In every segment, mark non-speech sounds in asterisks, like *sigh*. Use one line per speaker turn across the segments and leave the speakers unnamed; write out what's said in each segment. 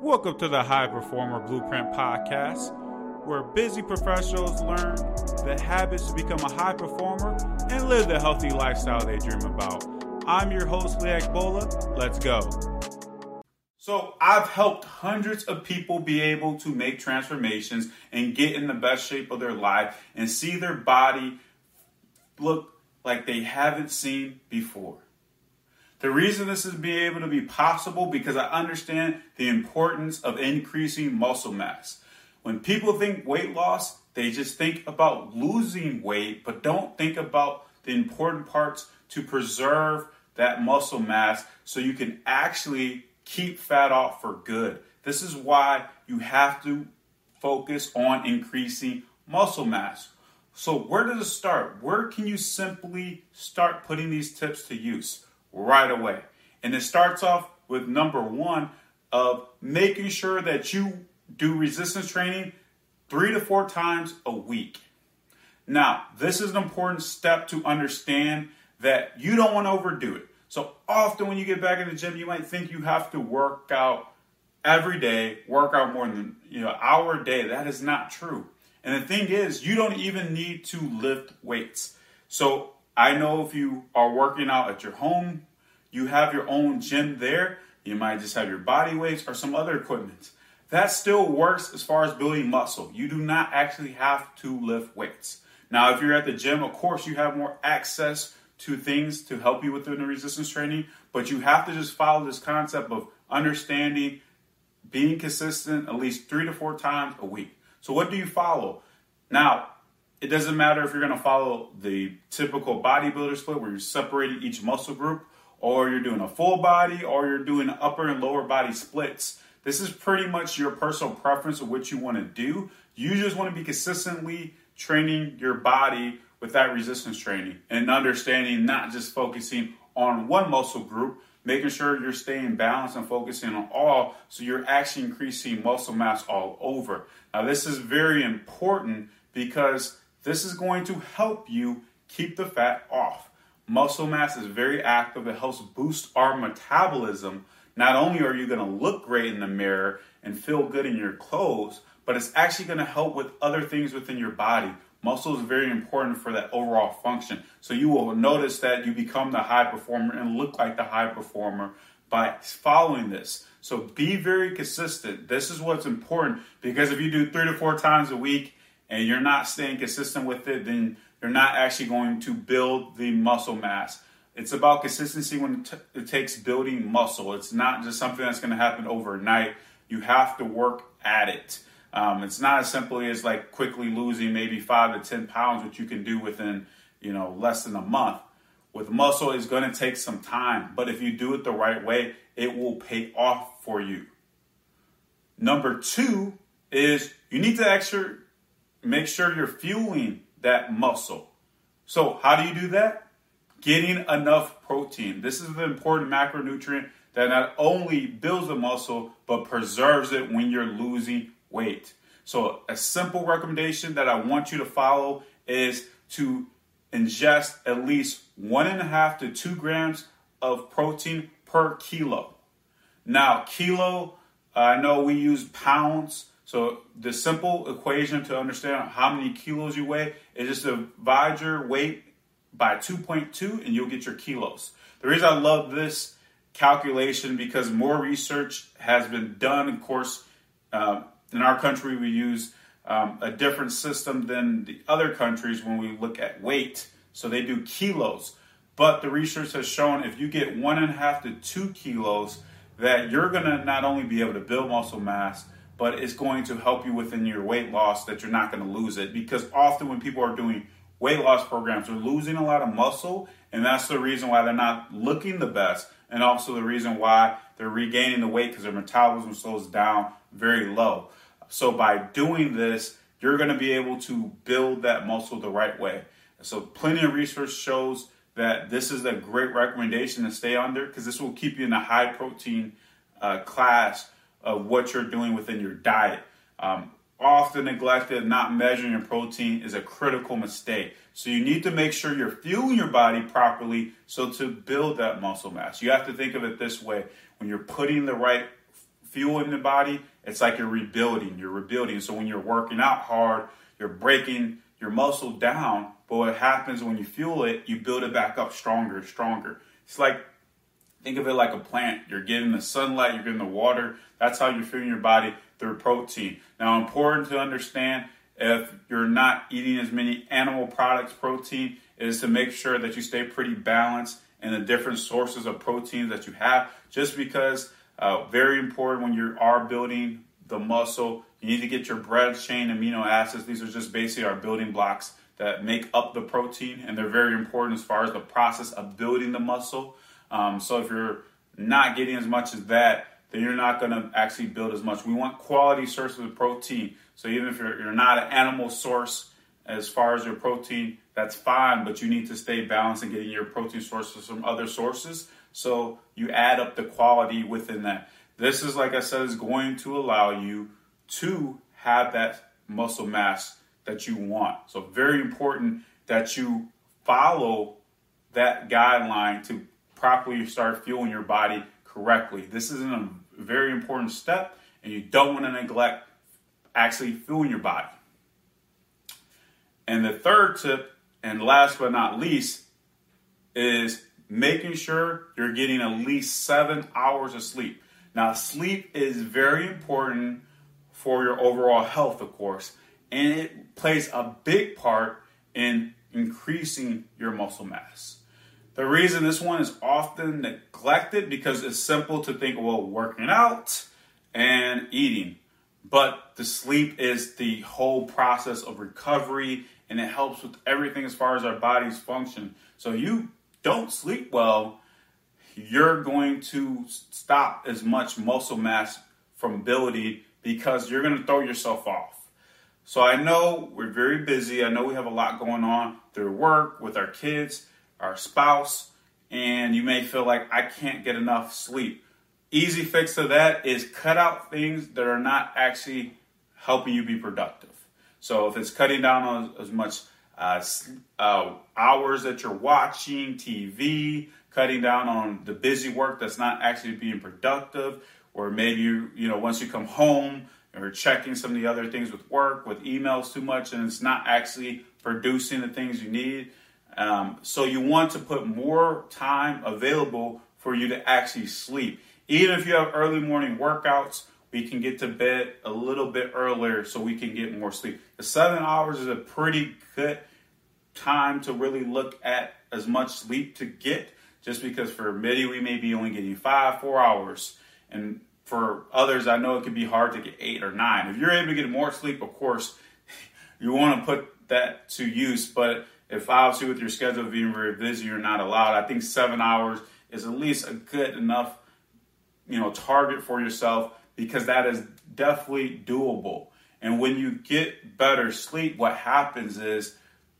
Welcome to the High Performer Blueprint Podcast, where busy professionals learn the habits to become a high performer and live the healthy lifestyle they dream about. I'm your host, Leak Bola. Let's go. So, I've helped hundreds of people be able to make transformations and get in the best shape of their life and see their body look like they haven't seen before. The reason this is being able to be possible because I understand the importance of increasing muscle mass. When people think weight loss, they just think about losing weight, but don't think about the important parts to preserve that muscle mass so you can actually keep fat off for good. This is why you have to focus on increasing muscle mass. So, where does it start? Where can you simply start putting these tips to use? Right away. And it starts off with number one of making sure that you do resistance training three to four times a week. Now, this is an important step to understand that you don't want to overdo it. So often when you get back in the gym, you might think you have to work out every day, work out more than you know hour a day. That is not true. And the thing is, you don't even need to lift weights. So I know if you are working out at your home, you have your own gym there, you might just have your body weights or some other equipment. That still works as far as building muscle. You do not actually have to lift weights. Now, if you're at the gym, of course, you have more access to things to help you with the resistance training, but you have to just follow this concept of understanding being consistent at least three to four times a week. So, what do you follow? Now, it doesn't matter if you're going to follow the typical bodybuilder split where you're separating each muscle group, or you're doing a full body, or you're doing upper and lower body splits. This is pretty much your personal preference of what you want to do. You just want to be consistently training your body with that resistance training and understanding not just focusing on one muscle group, making sure you're staying balanced and focusing on all so you're actually increasing muscle mass all over. Now, this is very important because this is going to help you keep the fat off. Muscle mass is very active, it helps boost our metabolism. Not only are you going to look great in the mirror and feel good in your clothes, but it's actually going to help with other things within your body. Muscle is very important for that overall function. So you will notice that you become the high performer and look like the high performer by following this. So be very consistent. This is what's important because if you do three to four times a week and you're not staying consistent with it, then you're not actually going to build the muscle mass. It's about consistency when it, t- it takes building muscle. It's not just something that's going to happen overnight. You have to work at it. Um, it's not as simply as like quickly losing maybe five to ten pounds, which you can do within you know less than a month. With muscle, it's going to take some time, but if you do it the right way, it will pay off for you. Number two is you need to actually make sure you're fueling that muscle. So, how do you do that? Getting enough protein. This is an important macronutrient that not only builds the muscle, but preserves it when you're losing weight. So, a simple recommendation that I want you to follow is to ingest at least one and a half to two grams of protein per kilo. Now, kilo, I know we use pounds so the simple equation to understand how many kilos you weigh is just divide your weight by 2.2 and you'll get your kilos. The reason I love this calculation because more research has been done. Of course, uh, in our country we use um, a different system than the other countries when we look at weight. So they do kilos. But the research has shown if you get one and a half to two kilos, that you're going to not only be able to build muscle mass, but it's going to help you within your weight loss that you're not going to lose it. Because often when people are doing weight loss programs, they're losing a lot of muscle, and that's the reason why they're not looking the best, and also the reason why they're regaining the weight because their metabolism slows down very low. So by doing this, you're going to be able to build that muscle the right way. So plenty of research shows that this is a great recommendation to stay under because this will keep you in a high protein uh, class of what you're doing within your diet. Um, often neglected, not measuring your protein is a critical mistake. So you need to make sure you're fueling your body properly so to build that muscle mass. You have to think of it this way when you're putting the right fuel in the body, it's like you're rebuilding. You're rebuilding. So when you're working out hard, you're breaking your muscle down. But what happens when you fuel it, you build it back up stronger, stronger. It's like think of it like a plant. You're getting the sunlight, you're getting the water. That's how you're fueling your body through protein. Now, important to understand if you're not eating as many animal products, protein is to make sure that you stay pretty balanced in the different sources of protein that you have. Just because, uh, very important when you are building the muscle, you need to get your branched chain amino acids. These are just basically our building blocks that make up the protein, and they're very important as far as the process of building the muscle. Um, so if you're not getting as much as that, then you're not going to actually build as much. We want quality sources of protein. So even if you're, you're not an animal source as far as your protein, that's fine, but you need to stay balanced and getting your protein sources from other sources. So you add up the quality within that. This is, like I said, is going to allow you to have that muscle mass that you want. So very important that you follow that guideline to properly start fueling your body correctly. This is a very important step, and you don't want to neglect actually fueling your body. And the third tip, and last but not least, is making sure you're getting at least seven hours of sleep. Now, sleep is very important for your overall health, of course, and it plays a big part in increasing your muscle mass. The reason this one is often neglected because it's simple to think, well, working out and eating. But the sleep is the whole process of recovery and it helps with everything as far as our body's function. So you don't sleep well, you're going to stop as much muscle mass from building because you're going to throw yourself off. So I know we're very busy. I know we have a lot going on through work, with our kids, our spouse, and you may feel like I can't get enough sleep. Easy fix to that is cut out things that are not actually helping you be productive. So if it's cutting down on as much uh, uh, hours that you're watching TV, cutting down on the busy work that's not actually being productive, or maybe you, you know, once you come home, or checking some of the other things with work, with emails too much, and it's not actually producing the things you need. Um, so you want to put more time available for you to actually sleep. Even if you have early morning workouts, we can get to bed a little bit earlier so we can get more sleep. The seven hours is a pretty good time to really look at as much sleep to get, just because for many we may be only getting five, four hours. And for others, I know it can be hard to get eight or nine. If you're able to get more sleep, of course, *laughs* you want to put that to use. But if obviously with your schedule being very busy, you're not allowed, I think seven hours is at least a good enough, you know, target for yourself because that is definitely doable. And when you get better sleep, what happens is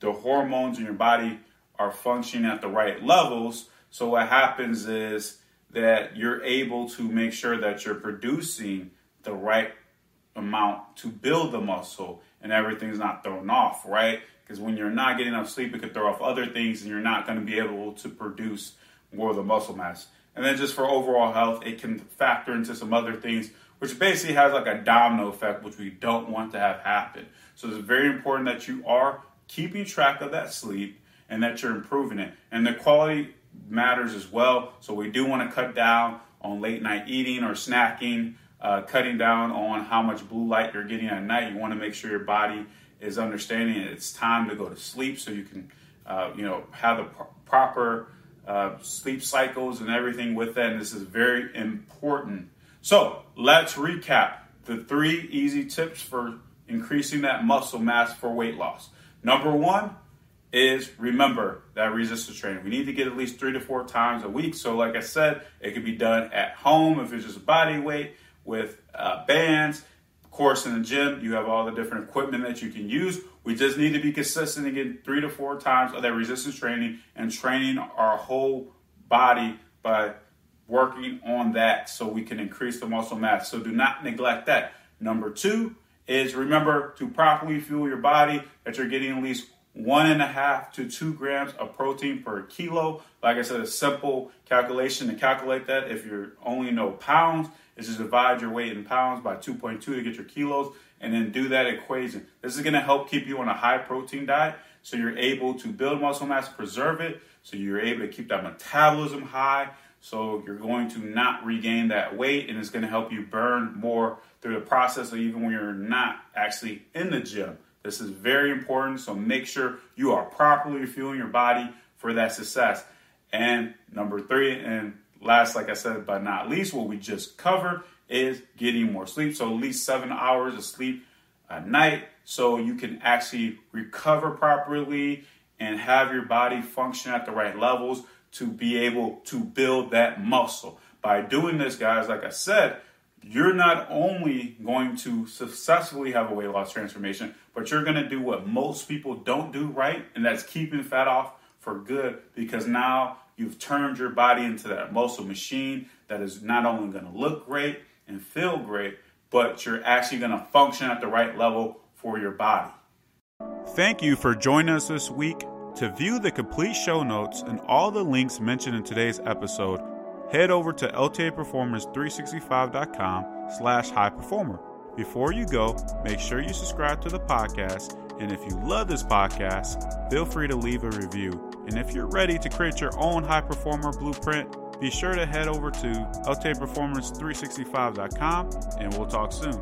the hormones in your body are functioning at the right levels. So what happens is that you're able to make sure that you're producing the right amount to build the muscle and everything's not thrown off, right? Because when you're not getting enough sleep, it could throw off other things and you're not going to be able to produce more of the muscle mass. And then just for overall health, it can factor into some other things, which basically has like a domino effect, which we don't want to have happen. So it's very important that you are keeping track of that sleep and that you're improving it. And the quality matters as well. So we do want to cut down on late night eating or snacking, uh, cutting down on how much blue light you're getting at night. You want to make sure your body is understanding it's time to go to sleep so you can, uh, you know, have the pro- proper uh, sleep cycles and everything with that. And this is very important. So let's recap the three easy tips for increasing that muscle mass for weight loss. Number one, is remember that resistance training. We need to get at least three to four times a week. So, like I said, it can be done at home if it's just body weight with uh, bands. Of course, in the gym, you have all the different equipment that you can use. We just need to be consistent get three to four times of that resistance training and training our whole body by working on that so we can increase the muscle mass. So, do not neglect that. Number two is remember to properly fuel your body that you're getting at least one and a half to two grams of protein per kilo. Like I said, a simple calculation to calculate that. If you're only know pounds, is to divide your weight in pounds by 2.2 to get your kilos and then do that equation. This is going to help keep you on a high protein diet so you're able to build muscle mass, preserve it, so you're able to keep that metabolism high. So you're going to not regain that weight and it's going to help you burn more through the process, even when you're not actually in the gym. This is very important. So make sure you are properly fueling your body for that success. And number three, and last, like I said, but not least, what we just covered is getting more sleep. So at least seven hours of sleep a night so you can actually recover properly and have your body function at the right levels to be able to build that muscle. By doing this, guys, like I said, you're not only going to successfully have a weight loss transformation, but you're going to do what most people don't do right, and that's keeping fat off for good because now you've turned your body into that muscle machine that is not only going to look great and feel great, but you're actually going to function at the right level for your body.
Thank you for joining us this week. To view the complete show notes and all the links mentioned in today's episode, head over to ltaperformance365.com slash high performer. Before you go, make sure you subscribe to the podcast, and if you love this podcast, feel free to leave a review. And if you're ready to create your own high performer blueprint, be sure to head over to ltaperformance365.com, and we'll talk soon.